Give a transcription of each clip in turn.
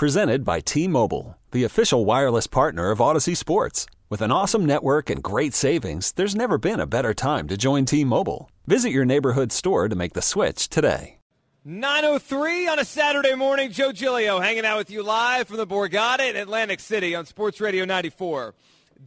Presented by T Mobile, the official wireless partner of Odyssey Sports. With an awesome network and great savings, there's never been a better time to join T Mobile. Visit your neighborhood store to make the switch today. 903 on a Saturday morning. Joe Giglio hanging out with you live from the Borgata in Atlantic City on Sports Radio 94.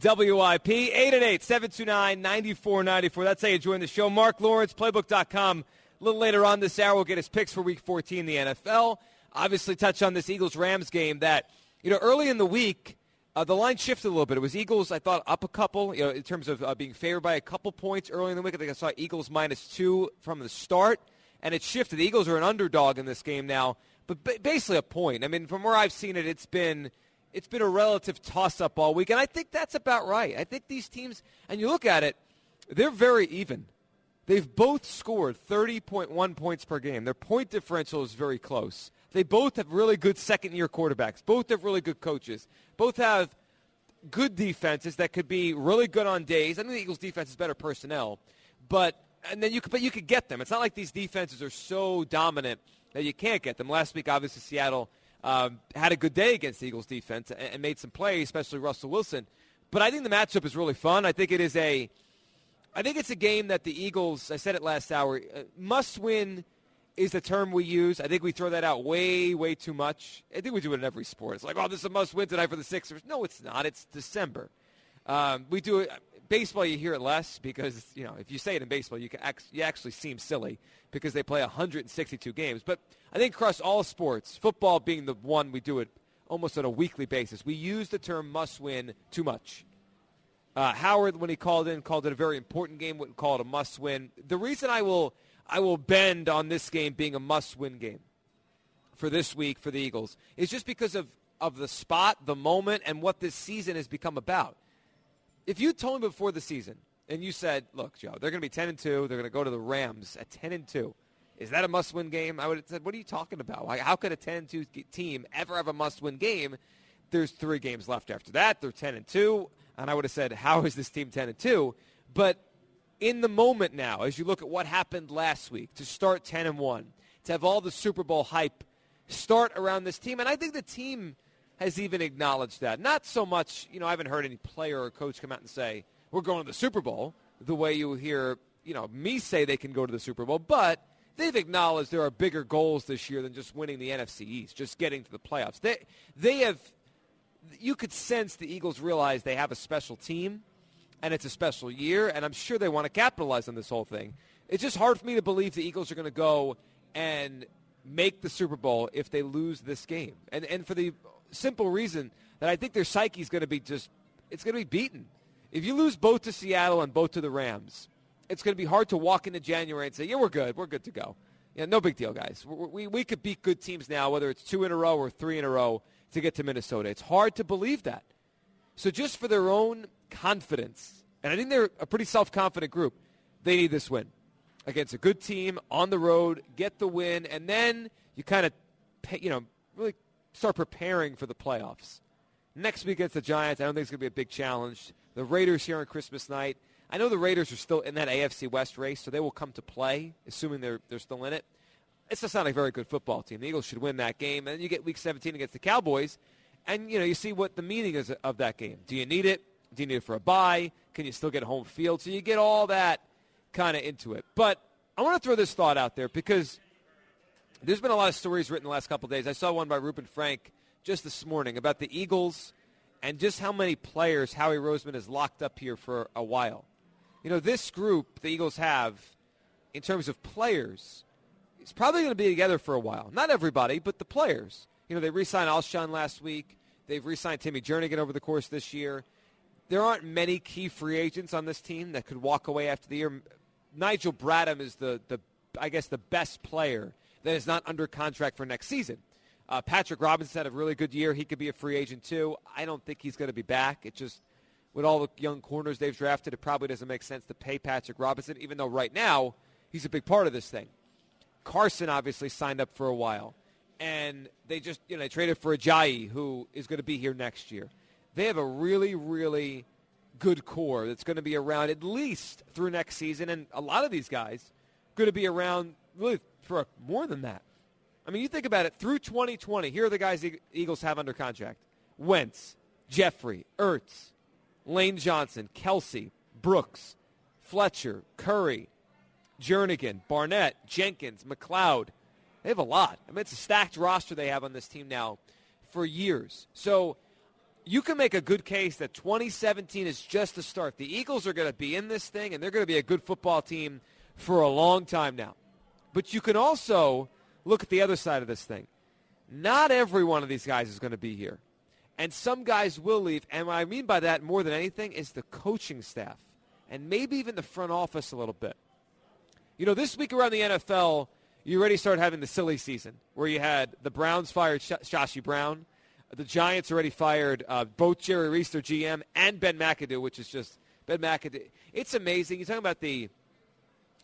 WIP 888-729-9494. That's how you join the show. Mark Lawrence, Playbook.com. A little later on this hour, we'll get his picks for Week 14 in the NFL. Obviously, touch on this Eagles-Rams game that, you know, early in the week, uh, the line shifted a little bit. It was Eagles, I thought, up a couple, you know, in terms of uh, being favored by a couple points early in the week. I think I saw Eagles minus two from the start, and it shifted. The Eagles are an underdog in this game now, but basically a point. I mean, from where I've seen it, it's been it's been a relative toss-up all week, and I think that's about right. I think these teams, and you look at it, they're very even. They've both scored 30.1 points per game. Their point differential is very close. They both have really good second-year quarterbacks. Both have really good coaches. Both have good defenses that could be really good on days. I think the Eagles' defense is better personnel, but and then you could, but you could get them. It's not like these defenses are so dominant that you can't get them. Last week, obviously, Seattle um, had a good day against the Eagles' defense and, and made some plays, especially Russell Wilson. But I think the matchup is really fun. I think it is a, I think it's a game that the Eagles. I said it last hour. Uh, must win is the term we use. I think we throw that out way, way too much. I think we do it in every sport. It's like, oh, this is a must-win tonight for the Sixers. No, it's not. It's December. Um, we do it. Baseball, you hear it less because you know if you say it in baseball, you can you actually seem silly because they play 162 games. But I think across all sports, football being the one we do it almost on a weekly basis, we use the term must-win too much. Uh, Howard, when he called in, called it a very important game. Wouldn't call it a must-win. The reason I will I will bend on this game being a must-win game for this week for the Eagles is just because of, of the spot, the moment, and what this season has become about. If you told me before the season and you said, look, Joe, they're going to be 10 and 2, they're going to go to the Rams at 10 and 2. Is that a must-win game? I would have said, what are you talking about? How could a 10 2 team ever have a must-win game? There's three games left after that. They're 10 and 2. And I would have said, how is this team 10 and 2? But in the moment now, as you look at what happened last week, to start 10 and 1, to have all the Super Bowl hype start around this team, and I think the team has even acknowledged that. Not so much, you know, I haven't heard any player or coach come out and say, we're going to the Super Bowl, the way you hear, you know, me say they can go to the Super Bowl, but they've acknowledged there are bigger goals this year than just winning the NFC East, just getting to the playoffs. They, they have, you could sense the Eagles realize they have a special team and it's a special year, and I'm sure they want to capitalize on this whole thing. It's just hard for me to believe the Eagles are going to go and make the Super Bowl if they lose this game. And, and for the simple reason that I think their psyche is going to be just, it's going to be beaten. If you lose both to Seattle and both to the Rams, it's going to be hard to walk into January and say, yeah, we're good. We're good to go. Yeah, no big deal, guys. We, we, we could beat good teams now, whether it's two in a row or three in a row, to get to Minnesota. It's hard to believe that. So just for their own confidence, and I think they're a pretty self-confident group, they need this win against a good team on the road, get the win, and then you kind of, you know, really start preparing for the playoffs. Next week against the Giants, I don't think it's going to be a big challenge. The Raiders here on Christmas night. I know the Raiders are still in that AFC West race, so they will come to play, assuming they're, they're still in it. It's just not a very good football team. The Eagles should win that game. And then you get Week 17 against the Cowboys, and you know you see what the meaning is of that game. Do you need it? Do you need it for a buy? Can you still get home field? So you get all that kind of into it. But I want to throw this thought out there because there's been a lot of stories written the last couple days. I saw one by Reuben Frank just this morning about the Eagles and just how many players Howie Roseman has locked up here for a while. You know, this group the Eagles have, in terms of players, is probably going to be together for a while. Not everybody, but the players. You know, they re-signed Alshon last week. They've re-signed Timmy Jernigan over the course this year. There aren't many key free agents on this team that could walk away after the year. Nigel Bradham is the, the I guess, the best player that is not under contract for next season. Uh, Patrick Robinson had a really good year. He could be a free agent too. I don't think he's going to be back. It just with all the young corners they've drafted, it probably doesn't make sense to pay Patrick Robinson, even though right now he's a big part of this thing. Carson obviously signed up for a while and they just you know they traded for Ajayi, who is going to be here next year. They have a really, really good core that's going to be around at least through next season, and a lot of these guys going to be around really for more than that. I mean, you think about it, through 2020, here are the guys the Eagles have under contract. Wentz, Jeffery, Ertz, Lane Johnson, Kelce, Brooks, Fletcher, Curry, Jernigan, Barnett, Jenkins, McLeod. They have a lot. I mean, it's a stacked roster they have on this team now for years. So you can make a good case that 2017 is just the start. The Eagles are going to be in this thing, and they're going to be a good football team for a long time now. But you can also look at the other side of this thing. Not every one of these guys is going to be here. And some guys will leave. And what I mean by that more than anything is the coaching staff and maybe even the front office a little bit. You know, this week around the NFL, you already started having the silly season where you had the Browns fired Sh- Shashi Brown. The Giants already fired uh, both Jerry Reese, their GM, and Ben McAdoo, which is just Ben McAdoo. It's amazing. You're talking about the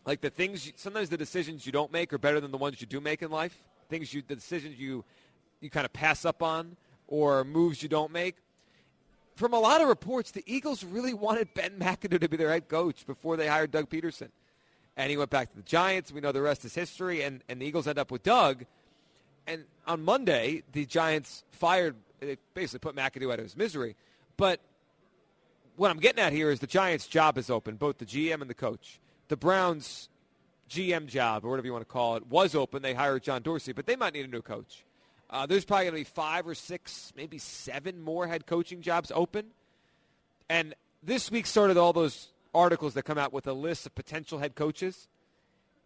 like the things. Sometimes the decisions you don't make are better than the ones you do make in life. Things you, the decisions you you kind of pass up on, or moves you don't make. From a lot of reports, the Eagles really wanted Ben McAdoo to be their head coach before they hired Doug Pederson and he went back to the Giants. We know the rest is history, and, and the Eagles end up with Doug. And on Monday, the Giants fired, they basically put McAdoo out of his misery. But what I'm getting at here is the Giants' job is open, both the GM and the coach. The Browns' GM job, or whatever you want to call it, was open. They hired John Dorsey, but they might need a new coach. Uh, there's probably going to be five or six, maybe seven more head coaching jobs open. And this week started all those articles that come out with a list of potential head coaches.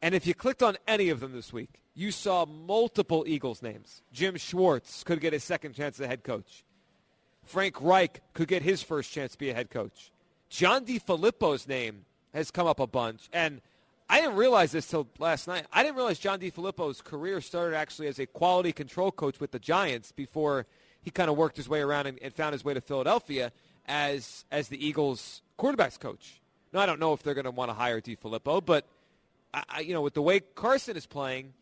And if you clicked on any of them this week, you saw multiple Eagles names. Jim Schwartz could get his second chance as a head coach. Frank Reich could get his first chance to be a head coach. John DeFilippo's name has come up a bunch. And I didn't realize this till last night. I didn't realize John DeFilippo's career started actually as a quality control coach with the Giants before he kind of worked his way around and, and found his way to Philadelphia as, as the Eagles quarterbacks coach. Now, I don't know if they're going to want to hire DeFilippo, but I, you know, with the way Carson is playing,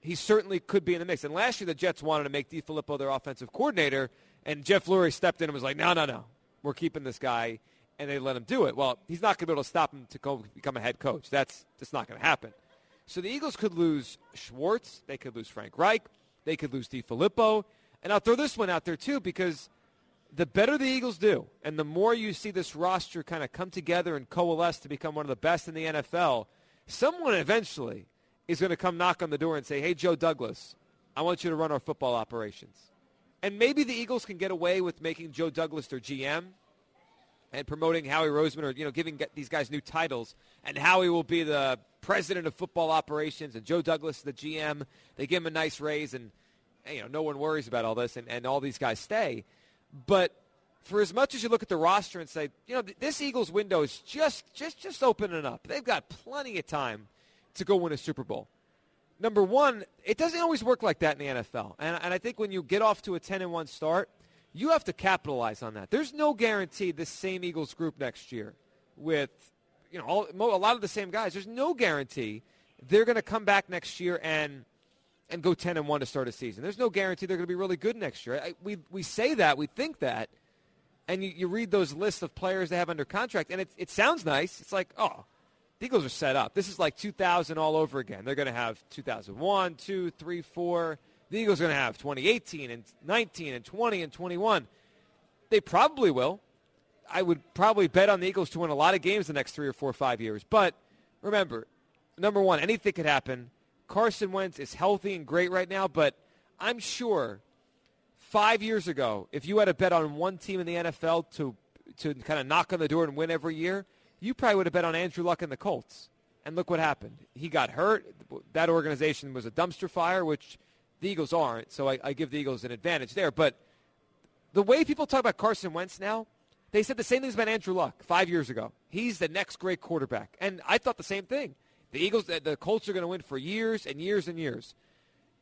he certainly could be in the mix. And last year, the Jets wanted to make DeFilippo their offensive coordinator, and Jeff Lurie stepped in and was like, "No, no, no, we're keeping this guy," and they let him do it. Well, he's not going to be able to stop him to go become a head coach. That's just not going to happen. So the Eagles could lose Schwartz, they could lose Frank Reich, they could lose DeFilippo, and I'll throw this one out there too because the better the Eagles do, and the more you see this roster kind of come together and coalesce to become one of the best in the NFL, someone eventually is going to come knock on the door and say, hey, Joe Douglas, I want you to run our football operations. And maybe the Eagles can get away with making Joe Douglas their GM and promoting Howie Roseman or, you know, giving these guys new titles. And Howie will be the president of football operations and Joe Douglas the GM. They give him a nice raise and, you know, no one worries about all this and, and all these guys stay. But for as much as you look at the roster and say, you know, this Eagles window is just just just opening up. They've got plenty of time to go win a Super Bowl. Number one, it doesn't always work like that in the NFL, and, and I think when you get off to a ten and one start, you have to capitalize on that. There's no guarantee this same Eagles group next year with you know all, a lot of the same guys. There's no guarantee they're going to come back next year and and go 10 and 1 to start a season. There's no guarantee they're going to be really good next year. I, we, we say that, we think that, and you, you read those lists of players they have under contract, and it, it sounds nice. It's like, oh, the Eagles are set up. This is like 2000 all over again. They're going to have 2001, 2, 3, 4. The Eagles are going to have 2018 and 19 and 20 and 21. They probably will. I would probably bet on the Eagles to win a lot of games the next three or four or five years. But remember, number one, anything could happen. Carson Wentz is healthy and great right now, but I'm sure five years ago, if you had a bet on one team in the NFL to to kind of knock on the door and win every year, you probably would have bet on Andrew Luck and the Colts. And look what happened. He got hurt. That organization was a dumpster fire, which the Eagles aren't. So I, I give the Eagles an advantage there. But the way people talk about Carson Wentz now, they said the same things about Andrew Luck five years ago. He's the next great quarterback. And I thought the same thing. The Eagles, the Colts are going to win for years and years and years.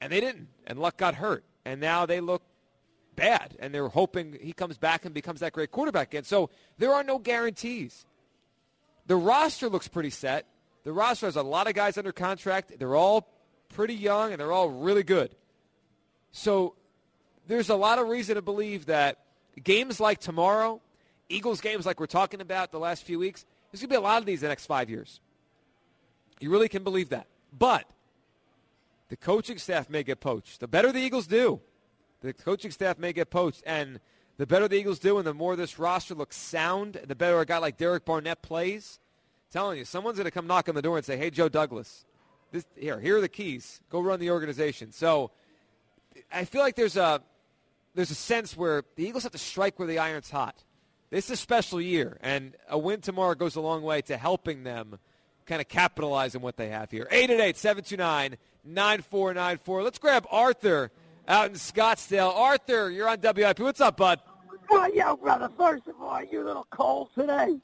And they didn't. And Luck got hurt. And now they look bad. And they're hoping he comes back and becomes that great quarterback again. So there are no guarantees. The roster looks pretty set. The roster has a lot of guys under contract. They're all pretty young and they're all really good. So there's a lot of reason to believe that games like tomorrow, Eagles games like we're talking about the last few weeks, there's going to be a lot of these in the next five years. You really can believe that. But the coaching staff may get poached. The better the Eagles do, the coaching staff may get poached. And the better the Eagles do and the more this roster looks sound, the better a guy like Derek Barnett plays. I'm telling you, someone's going to come knock on the door and say, hey, Joe Douglas, this, here, here are the keys. Go run the organization. So I feel like there's a, there's a sense where the Eagles have to strike where the iron's hot. This is a special year, and a win tomorrow goes a long way to helping them kind of capitalize on what they have here. 888 729 9494. Let's grab Arthur out in Scottsdale. Arthur, you're on WIP. What's up, bud? Well, yo, brother, first of all, are you a little cold today?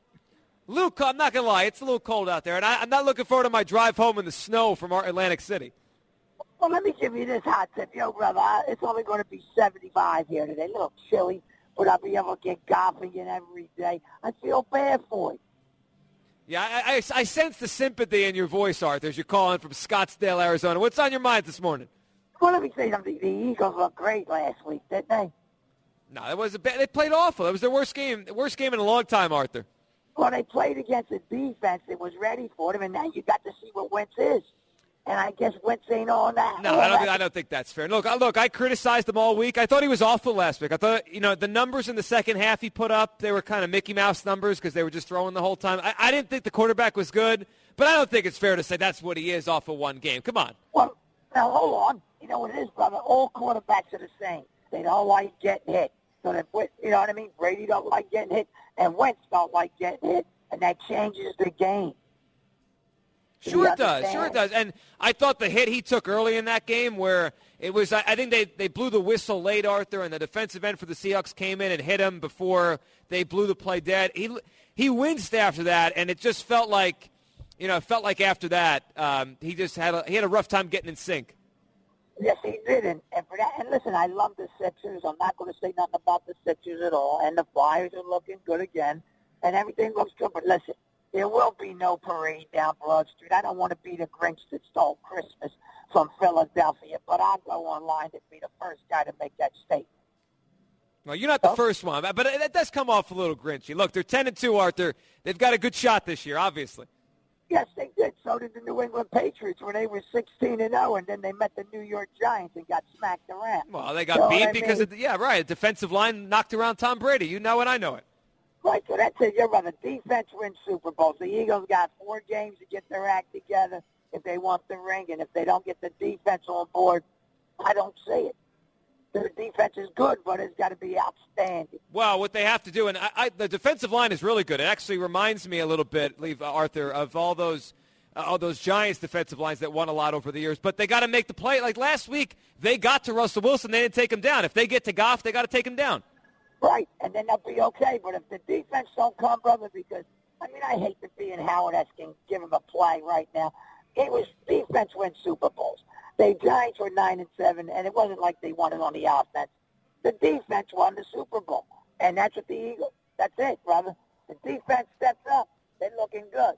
Luke, I'm not going to lie. It's a little cold out there, and I, am not looking forward to my drive home in the snow from our Atlantic City. Well, let me give you this hot tip. Yo, brother, it's only going to be 75 here today. A little chilly, but I'll be able to get golfing in every day. I feel bad for you. Yeah, I, I, I sense the sympathy in your voice, Arthur, as you're calling from Scottsdale, Arizona. What's on your mind this morning? Well, let me say something. The Eagles looked great last week, didn't they? No, it was a bad, they played awful. It was their worst game, worst game in a long time, Arthur. Well, they played against a defense that was ready for them, and now you got to see what Wentz is. And I guess Wentz ain't all that. No, I don't. Think, I don't think that's fair. Look, look. I criticized him all week. I thought he was awful last week. I thought, you know, the numbers in the second half he put up, they were kind of Mickey Mouse numbers because they were just throwing the whole time. I, I didn't think the quarterback was good, but I don't think it's fair to say that's what he is off of one game. Come on. Well, now hold on. You know what it is, brother? All quarterbacks are the same. They don't like getting hit. So that you know what I mean. Brady don't like getting hit, and Wentz don't like getting hit, and that changes the game. Sure it does. Sure it does. And I thought the hit he took early in that game where it was, I think they, they blew the whistle late, Arthur, and the defensive end for the Seahawks came in and hit him before they blew the play dead. He, he winced after that, and it just felt like, you know, it felt like after that um, he just had a, he had a rough time getting in sync. Yes, he did, and, and for that, and listen, I love the Sixers. I'm not going to say nothing about the Sixers at all, and the Flyers are looking good again, and everything looks good. But listen, there will be no parade down Broad Street. I don't want to be the Grinch that stole Christmas from Philadelphia, but I'll go online to be the first guy to make that statement. Well, you're not the first one, but it does come off a little grinchy. Look, they're 10 and 2, Arthur. They've got a good shot this year, obviously. Yes, they did. So did the New England Patriots when they were 16 and 0, and then they met the New York Giants and got smacked around. Well, they got beat because mean, of the, yeah, right. The defensive line knocked around Tom Brady. You know it, I know it. Right, so that's it. You're right. Defense wins Super Bowls. The Eagles got four games to get their act together if they want the ring, and if they don't get the defense on board, I don't see it. The defense is good, but it's got to be outstanding. Well, what they have to do, and I, I, the defensive line is really good. It actually reminds me a little bit, leave Arthur, of all those uh, all those Giants defensive lines that won a lot over the years. But they got to make the play. Like last week, they got to Russell Wilson. They didn't take him down. If they get to Goff, they got to take him down. Right, and then they'll be okay. But if the defense don't come, brother, because I mean, I hate to be in Howard Eskin, give him a play right now. It was defense wins Super Bowls. The Giants were nine and seven, and it wasn't like they won it on the offense. The defense won the Super Bowl, and that's what the Eagles. That's it, brother. The defense steps up. They're looking good.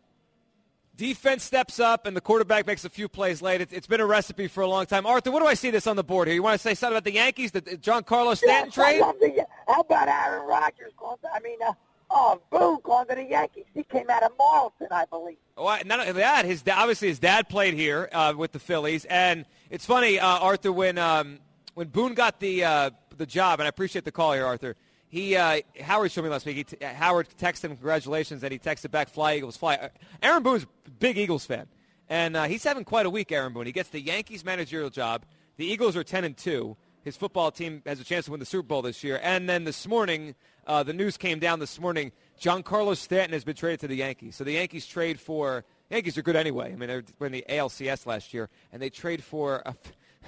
Defense steps up, and the quarterback makes a few plays late. It's, it's been a recipe for a long time. Arthur, what do I see this on the board here? You want to say something about the Yankees, the Giancarlo Stanton yes, trade? The, how about Aaron Rodgers going to, I mean, uh, oh, Boone going to the Yankees. He came out of Marlton, I believe. Well, not only that, his obviously his dad played here uh, with the Phillies, and it's funny, uh, Arthur, when um, when Boone got the uh, the job, and I appreciate the call here, Arthur. He uh, Howard showed me last week. T- Howard texted him congratulations, and he texted back, "Fly Eagles, fly." Uh, Aaron Boone's big Eagles fan, and uh, he's having quite a week. Aaron Boone. He gets the Yankees managerial job. The Eagles are ten and two. His football team has a chance to win the Super Bowl this year. And then this morning, uh, the news came down this morning. Giancarlo Stanton has been traded to the Yankees. So the Yankees trade for Yankees are good anyway. I mean, they were in the ALCS last year, and they trade for a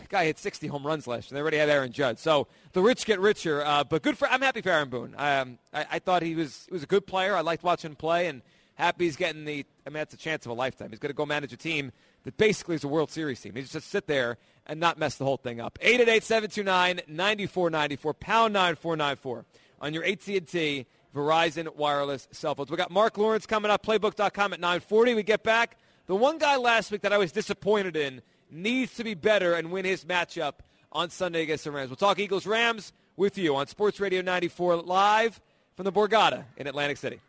guy hit 60 home runs last year. They already have Aaron Judge. So the rich get richer. Uh, but good for. I'm happy for Aaron Boone. Um, I, I, thought he was he was a good player. I liked watching him play, and happy he's getting the. I mean, that's a chance of a lifetime. He's going to go manage a team that basically is a World Series team. He's just sit there and not mess the whole thing up. 888-729-9494, pound 9494 on your AT&T Verizon wireless cell phones. We got Mark Lawrence coming up, playbook.com at 940. We get back. The one guy last week that I was disappointed in – needs to be better and win his matchup on Sunday against the Rams. We'll talk Eagles Rams with you on Sports Radio 94 live from the Borgata in Atlantic City.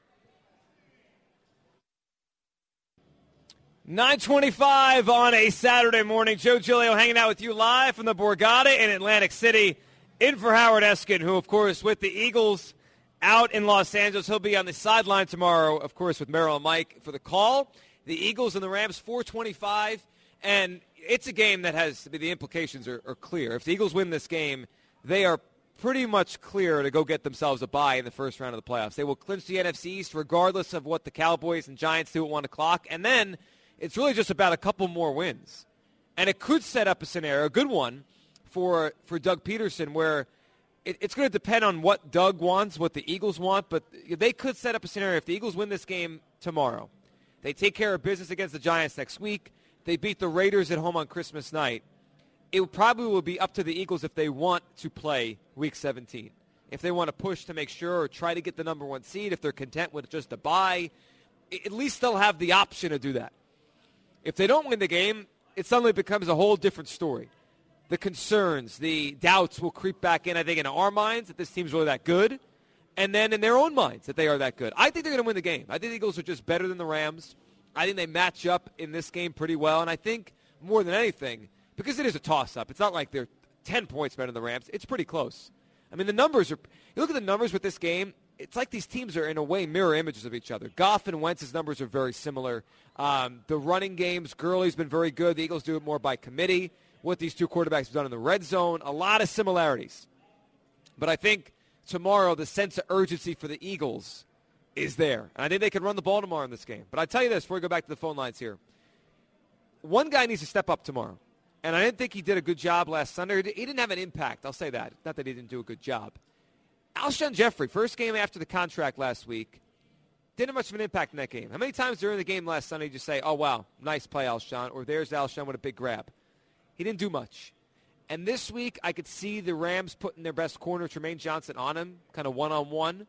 925 on a Saturday morning. Joe Giglio hanging out with you live from the Borgata in Atlantic City. In for Howard Eskin, who, of course, with the Eagles out in Los Angeles. He'll be on the sideline tomorrow, of course, with Merrill and Mike for the call. The Eagles and the Rams, 425. And it's a game that has, the implications are, are clear. If the Eagles win this game, they are pretty much clear to go get themselves a bye in the first round of the playoffs. They will clinch the NFC East regardless of what the Cowboys and Giants do at 1 o'clock. And then – it's really just about a couple more wins. And it could set up a scenario, a good one, for, for Doug Pederson where it, it's going to depend on what Doug wants, what the Eagles want, but they could set up a scenario if the Eagles win this game tomorrow. They take care of business against the Giants next week. They beat the Raiders at home on Christmas night. It probably will be up to the Eagles if they want to play Week 17. If they want to push to make sure or try to get the number one seed, if they're content with just a bye, at least they'll have the option to do that. If they don't win the game, it suddenly becomes a whole different story. The concerns, the doubts will creep back in, I think, in our minds that this team's really that good, and then in their own minds that they are that good. I think they're going to win the game. I think the Eagles are just better than the Rams. I think they match up in this game pretty well, and I think more than anything, because it is a toss-up, it's not like they're 10 points better than the Rams. It's pretty close. I mean, the numbers are, you look at the numbers with this game, it's like these teams are in a way mirror images of each other. Goff and Wentz's numbers are very similar. Um, the running games, Gurley's been very good. The Eagles do it more by committee. What these two quarterbacks have done in the red zone, a lot of similarities. But I think tomorrow the sense of urgency for the Eagles is there. And I think they can run the ball tomorrow in this game. But I tell you this before we go back to the phone lines here. One guy needs to step up tomorrow. And I didn't think he did a good job last Sunday. He didn't have an impact. I'll say that. Not that he didn't do a good job. Alshon Jeffery, first game after the contract last week, didn't have much of an impact in that game. How many times during the game last Sunday did you say, oh, wow, nice play, Alshon, or there's Alshon with a big grab? He didn't do much. And this week, I could see the Rams putting their best corner, Trumaine Johnson, on him, kind of one-on-one.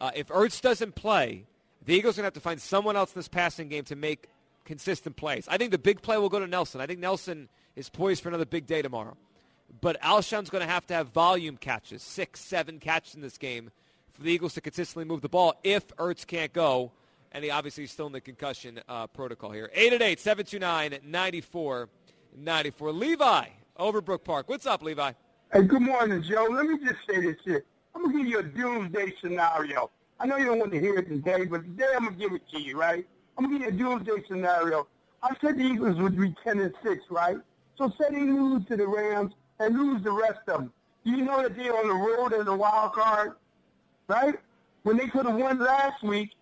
Uh, if Ertz doesn't play, the Eagles are going to have to find someone else in this passing game to make consistent plays. I think the big play will go to Nelson. I think Nelson is poised for another big day tomorrow. But Alshon's going to have to have volume catches, six, seven catches in this game for the Eagles to consistently move the ball if Ertz can't go. And he obviously is still in the concussion uh, protocol here. 888 729 9494. Levi, over Brook Park. What's up, Levi? Hey, good morning, Joe. Let me just say this here. I'm to give you a doomsday scenario. I know you don't want to hear it today, but today I'm to give it to you, right? I'm to give you a doomsday scenario. I said the Eagles would be 10 and 6, right? So say they lose to the Rams and lose the rest of them. Do you know that they're on the road as a wild card, right? When they could have won last week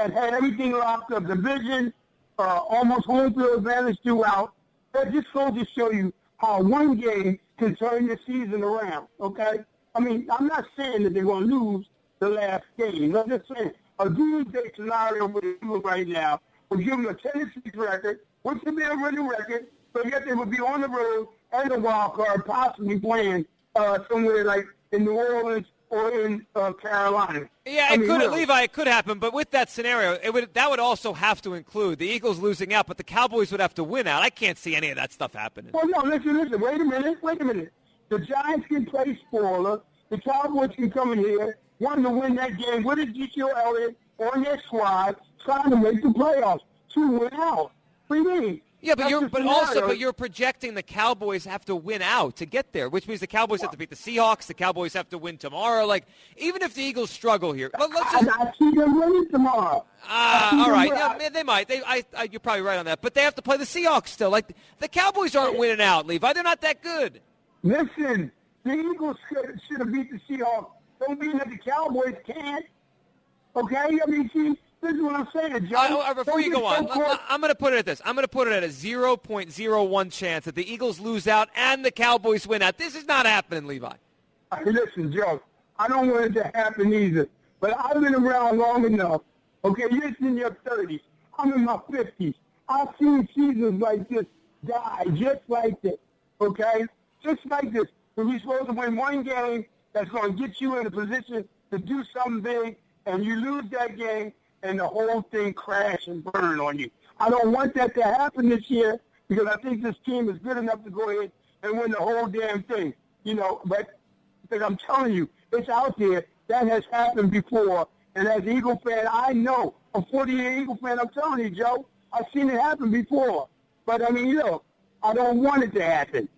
and had everything locked up, division, uh, almost home field advantage throughout. That just goes to show you how one game can turn your season around. Okay, I mean, I'm not saying that they're going to lose the last game. I'm just saying a doomsday scenario with the right now would give them a Tennessee record, which would be a winning record, but yet they would be on the road and a wild card, possibly playing uh, somewhere like in New Orleans or in uh, Carolina. Yeah, it mean, could, really. Levi, it could happen. But with that scenario, it would that would also have to include the Eagles losing out, but the Cowboys would have to win out. I can't see any of that stuff happening. Well, no, listen, listen. Wait a minute. Wait a minute. The Giants can play spoiler. The Cowboys can come in here, wanting to win that game with Ezekiel Elliott on their squad, trying to make the playoffs to win out. What do you mean? Yeah, but you're but also but you're projecting the Cowboys have to win out to get there, which means the Cowboys have to beat the Seahawks. The Cowboys have to win tomorrow. Like even if the Eagles struggle here, but let's just, I, I see them winning tomorrow. Ah, uh, all right. Yeah, man, they might. They, I, I, you're probably right on that. But they have to play the Seahawks still. Like the Cowboys aren't winning out, Levi. They're not that good. Listen, the Eagles should, should have beat the Seahawks. Don't mean that the Cowboys can't. Okay, I mean, see, this is what I'm saying, John. Uh, uh, before you go on, I'm going to put it at this. I'm going to put it at a 0.01 chance that the Eagles lose out and the Cowboys win out. This is not happening, Levi. Hey, listen, Joe, I don't want it to happen either. But I've been around long enough. Okay, you're in your 30s. I'm in my 50s. I've seen seasons like this die just like this. Okay? Just like this. When you're supposed to win one game that's going to get you in a position to do something big, and you lose that game, and the whole thing crash and burn on you. I don't want that to happen this year because I think this team is good enough to go ahead and win the whole damn thing. You know, but because I'm telling you, it's out there. That has happened before. And as an Eagle fan, I know. A 40-year Eagle fan, I'm telling you, Joe, I've seen it happen before. But I mean, look, I don't want it to happen.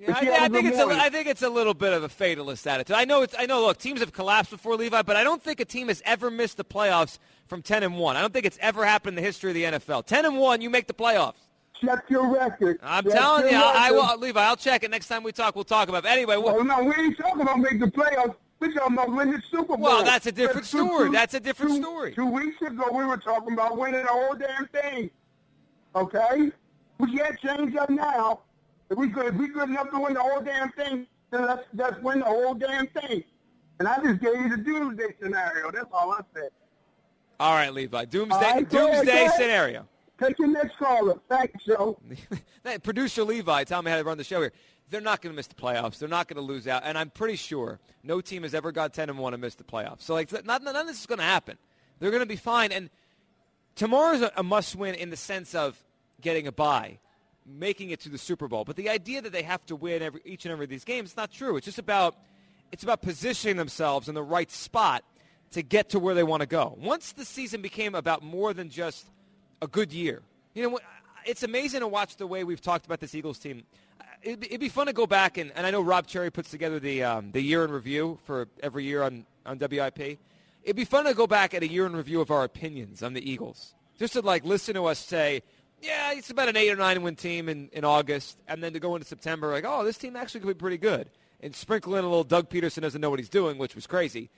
Yeah, I, I, think it's a, I think it's a little bit of a fatalist attitude. I know it's I know. Look, teams have collapsed before Levi, but I don't think a team has ever missed the playoffs from ten and one. I don't think it's ever happened in the history of the NFL. Ten and one, you make the playoffs. Check your record. I'm check telling you, I, I will, Levi. I'll check it next time we talk. We'll talk about. it. Anyway, well, no, we ain't talking about making the playoffs. We're talking about winning the Super Bowl. Well, that's a different story. That's a different two, story. Two weeks ago, we were talking about winning the whole damn thing. Okay, we can't change that now. If we good, if we good enough to win the whole damn thing, then let's let's win the whole damn thing. And I just gave you the doomsday scenario. That's all I said. All right, Levi. Doomsday right, doomsday scenario. Take your next caller. Thank you, Joe. Producer Levi, tell me how to run the show here. They're not going to miss the playoffs. They're not going to lose out, and I'm pretty sure no team has ever got 10 and one and missed the playoffs. So like, not, none of this is going to happen. They're going to be fine. And tomorrow's a, a must-win in the sense of getting a bye making it to the Super Bowl. But the idea that they have to win every, each and every of these games is not true. It's just about it's about positioning themselves in the right spot to get to where they want to go. Once the season became about more than just a good year, you know, it's amazing to watch the way we've talked about this Eagles team. It'd, be fun to go back and, and I know Rob Cherry puts together the um, the year in review for every year on on WIP. It'd be fun to go back at a year in review of our opinions on the Eagles, just to like listen to us say yeah, it's about an eight or nine win team in, in August, and then to go into September, like, oh, this team actually could be pretty good, and sprinkle in a little Doug Pederson doesn't know what he's doing, which was crazy.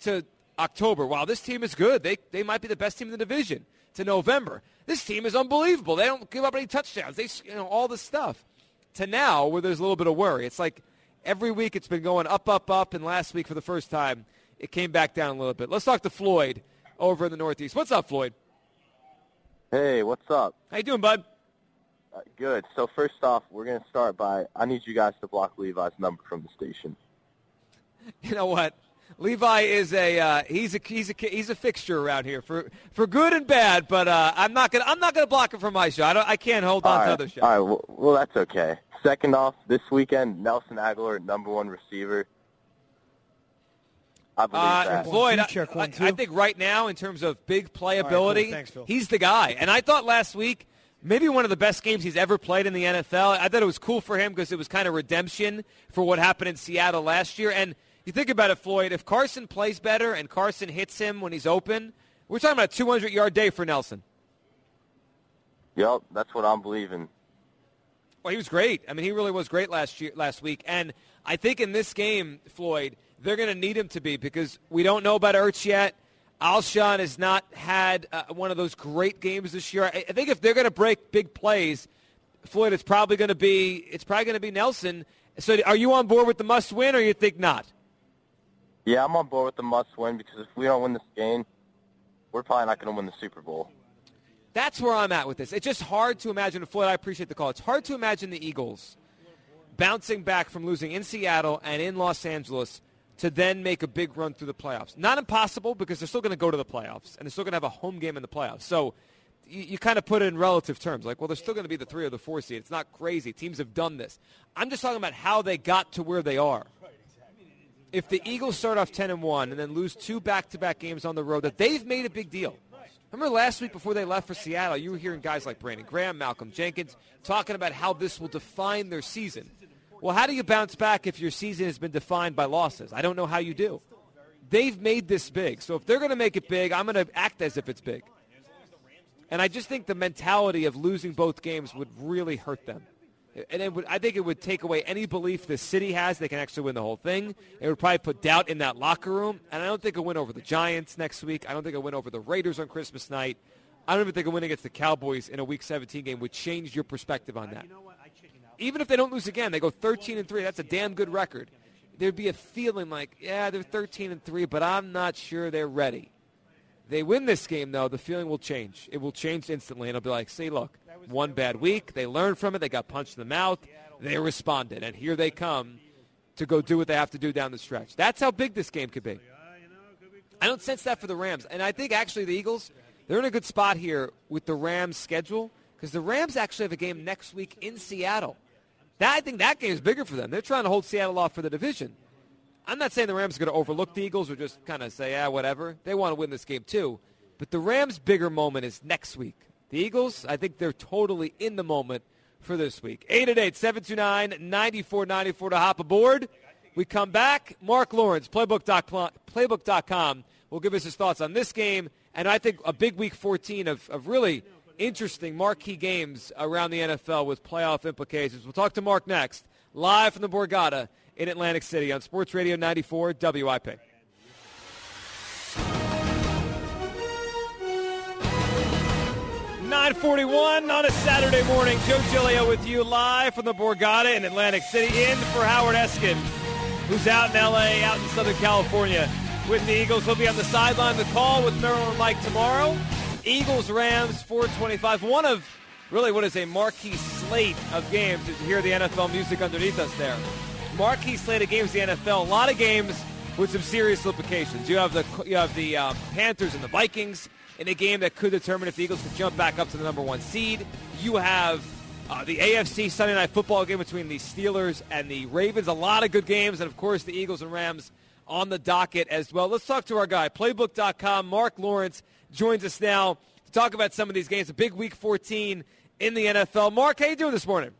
To October, wow, this team is good. They they might be the best team in the division. To November, this team is unbelievable. They don't give up any touchdowns. They you know all this stuff. To now, where there's a little bit of worry. It's like every week it's been going up, up, up, and last week for the first time it came back down a little bit. Let's talk to Floyd over in the Northeast. What's up, Floyd? Hey, what's up? How you doing, bud? Uh, good. So first off, we're going to start by I need you guys to block Levi's number from the station. You know what? Levi is a uh, he's a he's a he's a fixture around here for for good and bad. But uh, I'm not gonna I'm not gonna block him from my show. I don't I can't hold on right. to other shows. All right. Well, well, that's okay. Second off, this weekend, Nelson Agholor, number one receiver. I believe uh, that. Floyd, I, I, I, think right now, in terms of big playability, right, cool. Thanks, he's the guy. And I thought last week, maybe one of the best games he's ever played in the NFL. I thought it was cool for him because it was kind of redemption for what happened in Seattle last year. And you think about it, Floyd, if Carson plays better and Carson hits him when he's open, we're talking about a 200-yard day for Nelson. Yep, that's what I'm believing. Well, he was great. I mean, he really was great last year, last week. And I think in this game, Floyd – they're going to need him to be because we don't know about Ertz yet. Alshon has not had uh, one of those great games this year. I, I think if they're going to break big plays, Floyd, it's probably going to be it's probably going to be Nelson. So, are you on board with the must win, or you think not? Yeah, I'm on board with the must win because if we don't win this game, we're probably not going to win the Super Bowl. That's where I'm at with this. It's just hard to imagine. Floyd, I appreciate the call. It's hard to imagine the Eagles bouncing back from losing in Seattle and in Los Angeles to then make a big run through the playoffs. Not impossible because they're still going to go to the playoffs and they're still going to have a home game in the playoffs. So you, you kind of put it in relative terms. Like, well, they're still going to be the three or the four seed. It's not crazy. Teams have done this. I'm just talking about how they got to where they are. If the Eagles start off 10 and 1 and then lose two back-to-back games on the road, that they've made a big deal. Remember last week before they left for Seattle, you were hearing guys like Brandon Graham, Malcolm Jenkins talking about how this will define their season. Well, how do you bounce back if your season has been defined by losses? I don't know how you do. They've made this big. So if they're going to make it big, I'm going to act as if it's big. And I just think the mentality of losing both games would really hurt them. And would, I think it would take away any belief the city has they can actually win the whole thing. It would probably put doubt in that locker room. And I don't think a win over the Giants next week. I don't think a win over the Raiders on Christmas night. I don't even think a win against the Cowboys in a Week 17 game would change your perspective on that even if they don't lose again, they go 13 and 3. That's a damn good record. There'd be a feeling like, yeah, they're 13 and 3, but I'm not sure they're ready. They win this game, though, the feeling will change. It will change instantly, and it'll be like, see, look, one bad week. They learned from it. They got punched in the mouth. They responded, and here they come to go do what they have to do down the stretch. That's how big this game could be. I don't sense that for the Rams, and I think actually the Eagles, they're in a good spot here with the Rams' schedule because the Rams actually have a game next week in Seattle. That, I think that game is bigger for them. They're trying to hold Seattle off for the division. I'm not saying the Rams are going to overlook the Eagles or just kind of say, yeah, whatever. They want to win this game too. But the Rams' bigger moment is next week The Eagles, I think they're totally in the moment for this week. 888-729-9494 to hop aboard. We come back. Mark Lawrence, playbook.com, will give us his thoughts on this game, and I think a big week 14 of, of really interesting marquee games around the NFL with playoff implications. We'll talk to Mark next, live from the Borgata in Atlantic City on Sports Radio 94 WIP. 941 on a Saturday morning. Joe Giglio with you live from the Borgata in Atlantic City. In for Howard Eskin, who's out in L.A., out in Southern California with the Eagles. He'll be on the sideline. The call with Merrill and Mike tomorrow. Eagles, Rams, 425. One of really what is a marquee slate of games you hear the NFL music underneath us there. Marquee slate of games, the NFL. A lot of games with some serious implications. You have the you have the uh, Panthers and the Vikings in a game that could determine if the Eagles could jump back up to the number one seed. You have uh, the AFC Sunday night football game between the Steelers and the Ravens. A lot of good games, and of course the Eagles and Rams on the docket as well. Let's talk to our guy, Playbook.com. Mark Lawrence joins us now to talk about some of these games. A big Week 14 in the NFL. Mark, how you doing this morning?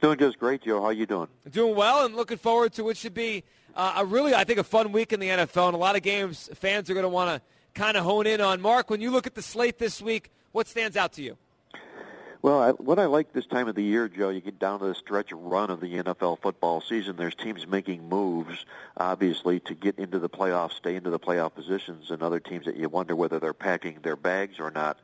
Doing just great, Joe. How you doing? Doing well, and looking forward to what should be uh, a really, I think, a fun week in the NFL, and a lot of games fans are going to want to kind of hone in on. Mark, when you look at the slate this week, what stands out to you? Well, I, what I like this time of the year, Joe, you get down to the stretch run of the NFL football season. There's teams making moves, obviously, to get into the playoffs, stay into the playoff positions, and other teams that you wonder whether they're packing their bags or not.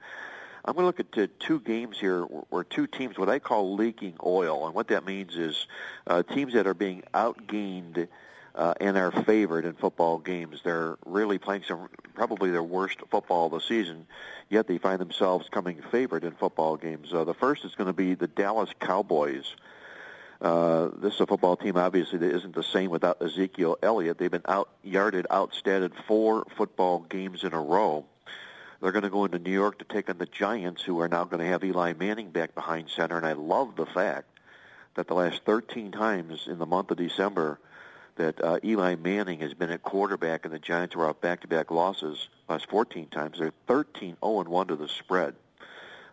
I'm going to look at two games here where two teams, what I call leaking oil, and what that means is uh, teams that are being outgained uh, and are favored in football games. They're really playing some probably their worst football of the season, yet they find themselves coming favored in football games. Uh, the first is going to be the Dallas Cowboys. Uh, this is a football team, obviously, that isn't the same without Ezekiel Elliott. They've been out yarded, outstatted four football games in a row. They're going to go into New York to take on the Giants, who are now going to have Eli Manning back behind center. And I love the fact that the last 13 times in the month of December that uh, Eli Manning has been at quarterback, and the Giants were out back-to-back losses last 14 times. They're 13 0-1 to the spread.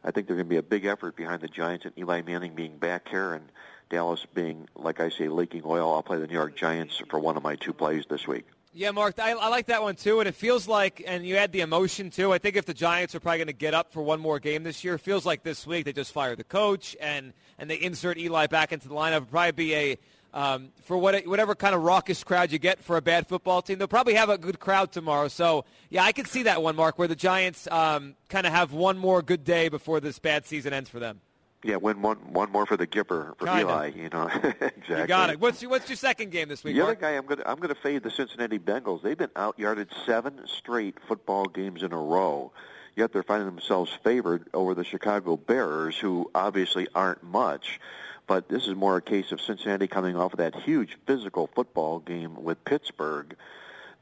I think there's going to be a big effort behind the Giants and Eli Manning being back here and Dallas being, like I say, leaking oil. I'll play the New York Giants for one of my two plays this week. Yeah, Mark, I, I like that one too, and it feels like, and you add the emotion too. I think if the Giants are probably going to get up for one more game this year, feels like this week they just fire the coach and and they insert Eli back into the lineup. It'll probably be a um, for what, whatever kind of raucous crowd you get for a bad football team. They'll probably have a good crowd tomorrow. So, yeah, I can see that one, Mark, where the Giants um, kind of have one more good day before this bad season ends for them. Yeah, win one one more for the Gipper for Kinda. Eli. You know, exactly. You got it. What's your, what's your second game this week? The Mark? other guy, I'm to I'm going to fade the Cincinnati Bengals. They've been out yarded seven straight football games in a row, yet they're finding themselves favored over the Chicago Bears, who obviously aren't much. But this is more a case of Cincinnati coming off of that huge physical football game with Pittsburgh,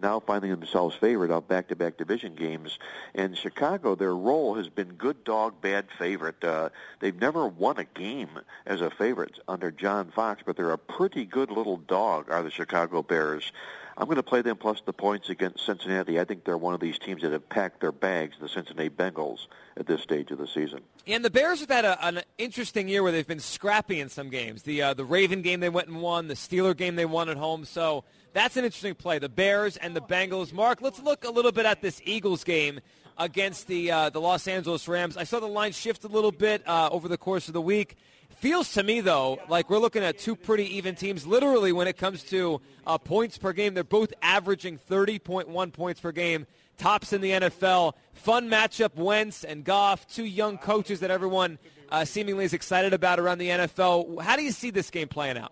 now finding themselves favored out back-to-back division games. And Chicago, their role has been good dog, bad favorite. Uh, they've never won a game as a favorite under John Fox, but they're a pretty good little dog, are the Chicago Bears. I'm going to play them plus the points against Cincinnati. I think they're one of these teams that have packed their bags, the Cincinnati Bengals, at this stage of the season. And the Bears have had a, an interesting year where they've been scrappy in some games. The uh, the Raven game they went and won, the Steeler game they won at home. So that's an interesting play. The Bears and the Bengals. Mark, let's look a little bit at this Eagles game against the uh, the Los Angeles Rams. I saw the line shift a little bit uh, over the course of the week. Feels to me, though, like we're looking at two pretty even teams. Literally, when it comes to uh, points per game, they're both averaging 30.1 points per game. Tops in the NFL. Fun matchup, Wentz and Goff, two young coaches that everyone uh, seemingly is excited about around the NFL. How do you see this game playing out?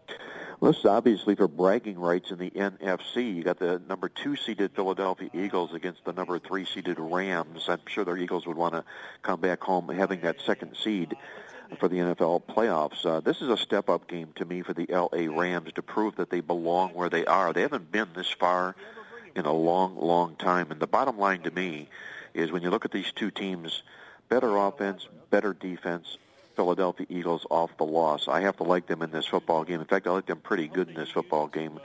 This is obviously for bragging rights in the NFC. You got the number two seeded Philadelphia Eagles against the number three seeded Rams. I'm sure the Eagles would want to come back home having that second seed for the NFL playoffs. Uh, this is a step-up game to me for the LA Rams to prove that they belong where they are. They haven't been this far in a long, long time. And the bottom line to me is when you look at these two teams, better offense, better defense, Philadelphia Eagles off the loss. I have to like them in this football game. In fact, I like them pretty good in this football game.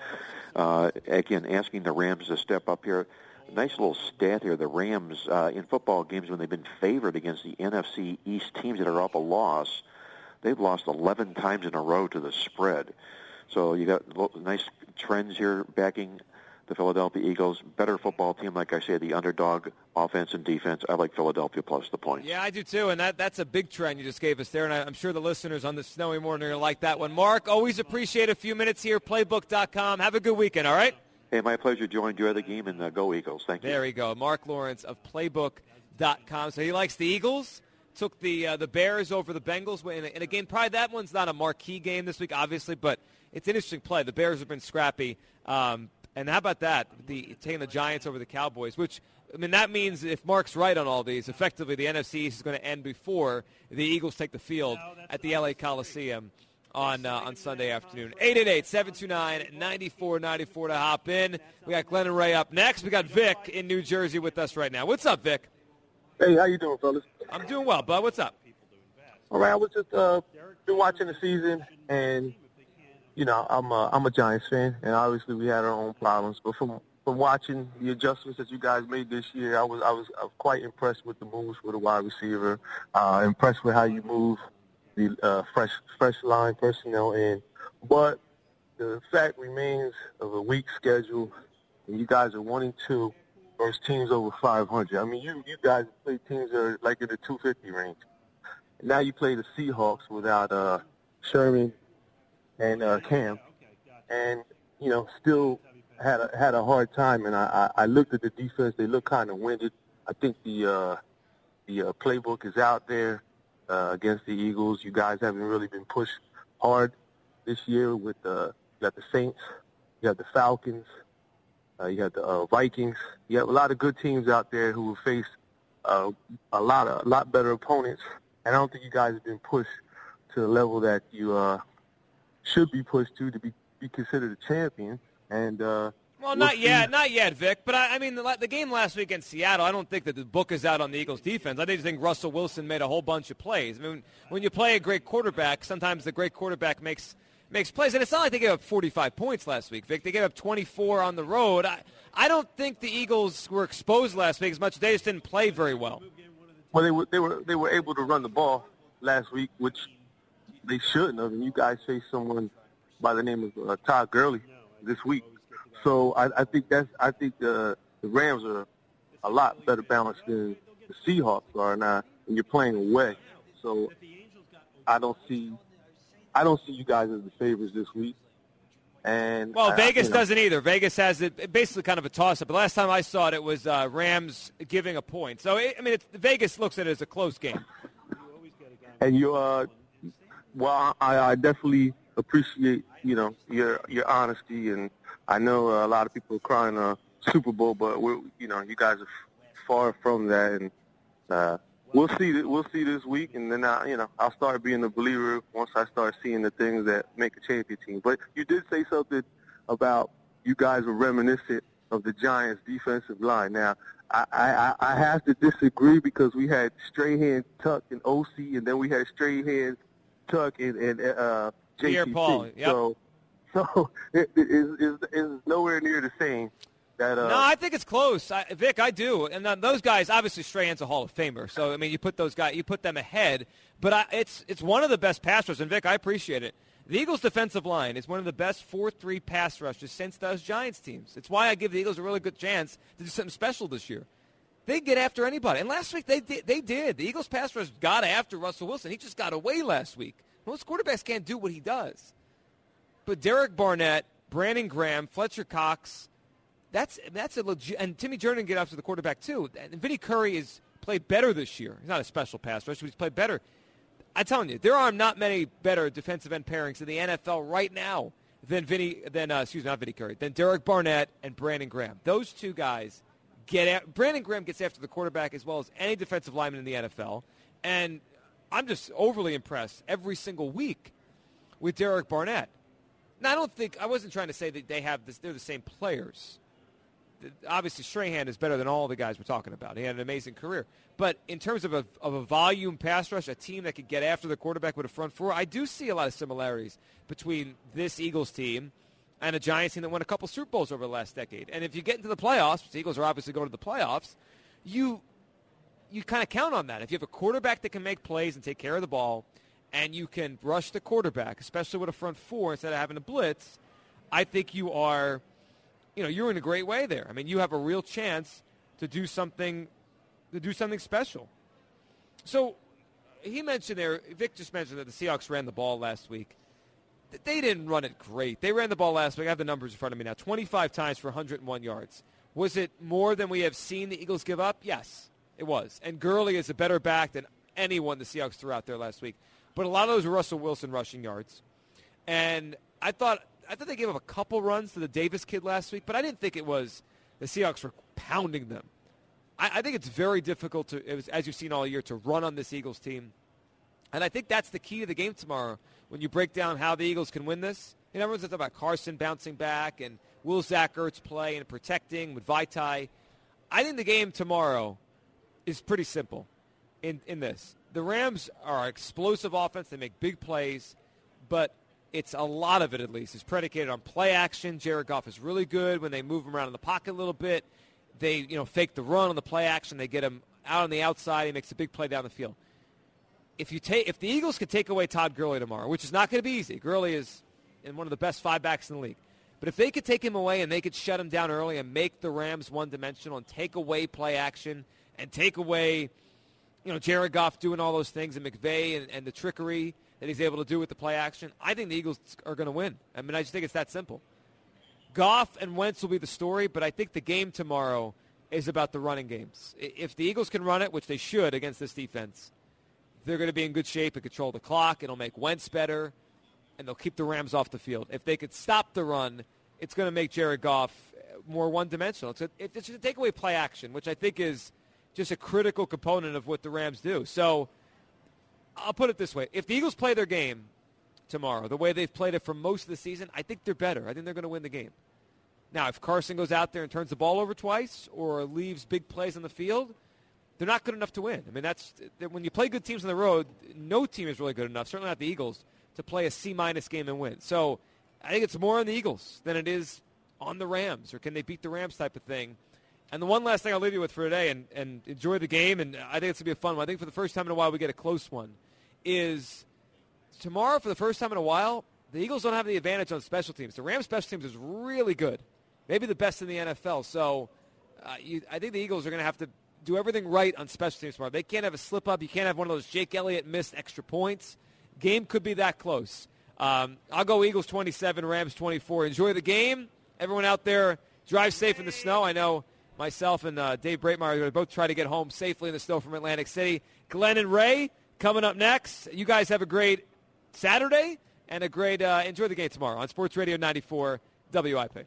Uh, again, asking the Rams to step up here. Nice little stat here. The Rams uh, in football games when they've been favored against the NFC East teams that are up a loss, they've lost 11 times in a row to the spread. So you got nice trends here backing the Philadelphia Eagles. Better football team, like I said, the underdog offense and defense. I like Philadelphia plus the points. Yeah, I do too, and that, that's a big trend you just gave us there, and I, am sure the listeners on this snowy morning are going to like that one. Mark, always appreciate a few minutes here, playbook.com. Have a good weekend, all right? Hey, my pleasure, Joe. Enjoy the game, and uh, go Eagles. Thank you. There we go. Mark Lawrence of playbook.com. So he likes the Eagles took the uh, the Bears over the Bengals in a, in a game. Probably that one's not a marquee game this week, obviously, but it's an interesting play. The Bears have been scrappy. Um, and how about that? The taking the Giants over the Cowboys, which I mean that means if Mark's right on all these, effectively the NFC is going to end before the Eagles take the field at the LA Coliseum on uh, on Sunday afternoon. 888-729-9494 to hop in. We got Glenn and Ray up next. We got Vic in New Jersey with us right now. What's up, Vic? Hey, how you doing, fellas? I'm doing well, bud. What's up? All right, I was just uh, been watching the season, and you know, I'm a, I'm a Giants fan, and obviously we had our own problems. But from from watching the adjustments that you guys made this year, I was I was, I was quite impressed with the moves for the wide receiver. Uh, impressed with how you move the uh, fresh fresh line personnel in. But the fact remains of a weak schedule, and you guys are one and two versus teams over 500. I mean, you you guys play teams that are like in the 250 range. Now you play the Seahawks without uh, Sherman and uh, Kam, and you know still had a, had a hard time. And I, I, looked at the defense; they look kind of winded. I think the uh, the uh, playbook is out there uh, against the Eagles. You guys haven't really been pushed hard this year. With uh, you got the Saints, you got the Falcons, uh, you got the uh, Vikings. You have a lot of good teams out there who will face uh, a lot of a lot better opponents. And I don't think you guys have been pushed to the level that you uh, should be pushed to to be, be considered a champion. And uh, well, not yet, not yet, Vic. But I, I mean, the, the, game last week in Seattle, I don't think that the book is out on the Eagles' defense. I just think Russell Wilson made a whole bunch of plays. I mean, when you play a great quarterback, sometimes the great quarterback makes makes plays, and it's not like they gave up 45 points last week, Vic. They gave up 24 on the road. I, I don't think the Eagles were exposed last week as much. They just didn't play very well. Well, they were they were they were able to run the ball last week, which they shouldn't have. And you guys faced someone by the name of uh, Todd Gurley this week. So I, I think that's I think the the Rams are a lot better balanced than the Seahawks are now, and you're playing away. So I don't see I don't see you guys as the favorites this week. And well, I, Vegas know, doesn't either. Vegas has it basically kind of a toss-up. But last time I saw it, it was uh, Rams giving a point. So it, I mean, it's, Vegas looks at it as a close game. And you, uh, well, I, I definitely appreciate you know your your honesty, and I know a lot of people are crying a Super Bowl, but we're you know you guys are far from that, and uh, we'll see. We'll see this week, and then I, you know I'll start being a believer once I start seeing the things that make a champion team. But you did say something about you guys were reminiscent of the Giants' defensive line. Now I I, I have to disagree because we had Strahan, Tuck, and Osi, and then we had Strahan, Tuck, and, and uh, JPP. Paul. Yep. So so it is nowhere near the same. That, uh, no, I think it's close, I, Vic. I do, and uh, those guys obviously Strahan's a Hall of Famer, so I mean you put those guys, you put them ahead. But I, it's it's one of the best pass rushers, and Vic, I appreciate it. The Eagles' defensive line is one of the best 4-3 pass rushes since those Giants teams. It's why I give the Eagles a really good chance to do something special this year. They get after anybody, and last week they did. They did. The Eagles' pass rush got after Russell Wilson. He just got away last week. Most quarterbacks can't do what he does. But Derek Barnett, Brandon Graham, Fletcher Cox, that's that's a legit. And Timmy Jernigan get after the quarterback too. And Vinny Curry has played better this year. He's not a special pass rusher, but he's played better. I'm telling you, there are not many better defensive end pairings in the NFL right now than Vinny, than uh, excuse me, not Vinny Curry, than Derek Barnett and Brandon Graham. Those two guys get at, Brandon Graham gets after the quarterback as well as any defensive lineman in the NFL, and I'm just overly impressed every single week with Derek Barnett. Now, I don't think I wasn't trying to say that they have this, they're the same players. Obviously, Strahan is better than all the guys we're talking about. He had an amazing career. But in terms of a, of a volume pass rush, a team that could get after the quarterback with a front four, I do see a lot of similarities between this Eagles team and a Giants team that won a couple Super Bowls over the last decade. And if you get into the playoffs, the Eagles are obviously going to the playoffs, you you kind of count on that. If you have a quarterback that can make plays and take care of the ball, and you can rush the quarterback, especially with a front four instead of having a blitz, I think you are, you know, you're in a great way there. I mean, you have a real chance to do something, to do something special. So he mentioned there, Vic just mentioned that the Seahawks ran the ball last week. They didn't run it great. They ran the ball last week. I have the numbers in front of me now. 25 times for 101 yards. Was it more than we have seen the Eagles give up? Yes, it was. And Gurley is a better back than anyone the Seahawks threw out there last week. But a lot of those were Russell Wilson rushing yards. And I thought I thought they gave up a couple runs to the Davis kid last week, but I didn't think it was the Seahawks were pounding them. I, I think it's very difficult to, as you've seen all year, to run on this Eagles team. And I think that's the key to the game tomorrow when you break down how the Eagles can win this. You know, everyone's talking about Carson bouncing back and will Zach Ertz play and protecting with Vaitai. I think the game tomorrow is pretty simple in, in this. The Rams are explosive offense. They make big plays, but it's a lot of it at least is predicated on play action. Jared Goff is really good when they move him around in the pocket a little bit. They, you know, fake the run on the play action. They get him out on the outside. He makes a big play down the field. If you take, if the Eagles could take away Todd Gurley tomorrow, which is not going to be easy, Gurley is in one of the best five backs in the league. But if they could take him away and they could shut him down early and make the Rams one-dimensional and take away play action and take away, you know, Jared Goff doing all those things and McVay and, and the trickery that he's able to do with the play action, I think the Eagles are going to win. I mean, I just think it's that simple. Goff and Wentz will be the story, but I think the game tomorrow is about the running games. If the Eagles can run it, which they should against this defense, they're going to be in good shape and control the clock. It'll make Wentz better, and they'll keep the Rams off the field. If they could stop the run, it's going to make Jared Goff more one-dimensional. It's, a, it's going to take away play action, which I think is just a critical component of what the Rams do. So I'll put it this way. If the Eagles play their game tomorrow the way they've played it for most of the season, I think they're better. I think they're going to win the game. Now, if Carson goes out there and turns the ball over twice or leaves big plays on the field, they're not good enough to win. I mean, that's when you play good teams on the road. No team is really good enough, certainly not the Eagles, to play a C minus game and win. So, I think it's more on the Eagles than it is on the Rams, or can they beat the Rams type of thing. And the one last thing I'll leave you with for today, and, and enjoy the game, and I think it's going to be a fun one. I think for the first time in a while we get a close one, is tomorrow for the first time in a while, the Eagles don't have the advantage on special teams. The Rams special teams is really good, maybe the best in the NFL. So uh, you, I think the Eagles are going to have to do everything right on special teams tomorrow. They can't have a slip up. You can't have one of those Jake Elliott missed extra points. Game could be that close. Um, I'll go Eagles 27, Rams 24. Enjoy the game. Everyone out there, drive safe in the snow. I know myself and uh, Dave Breitmeyer are going to both try to get home safely in the snow from Atlantic City. Glenn and Ray coming up next. You guys have a great Saturday and a great uh, enjoy the game tomorrow on Sports Radio 94 WIP.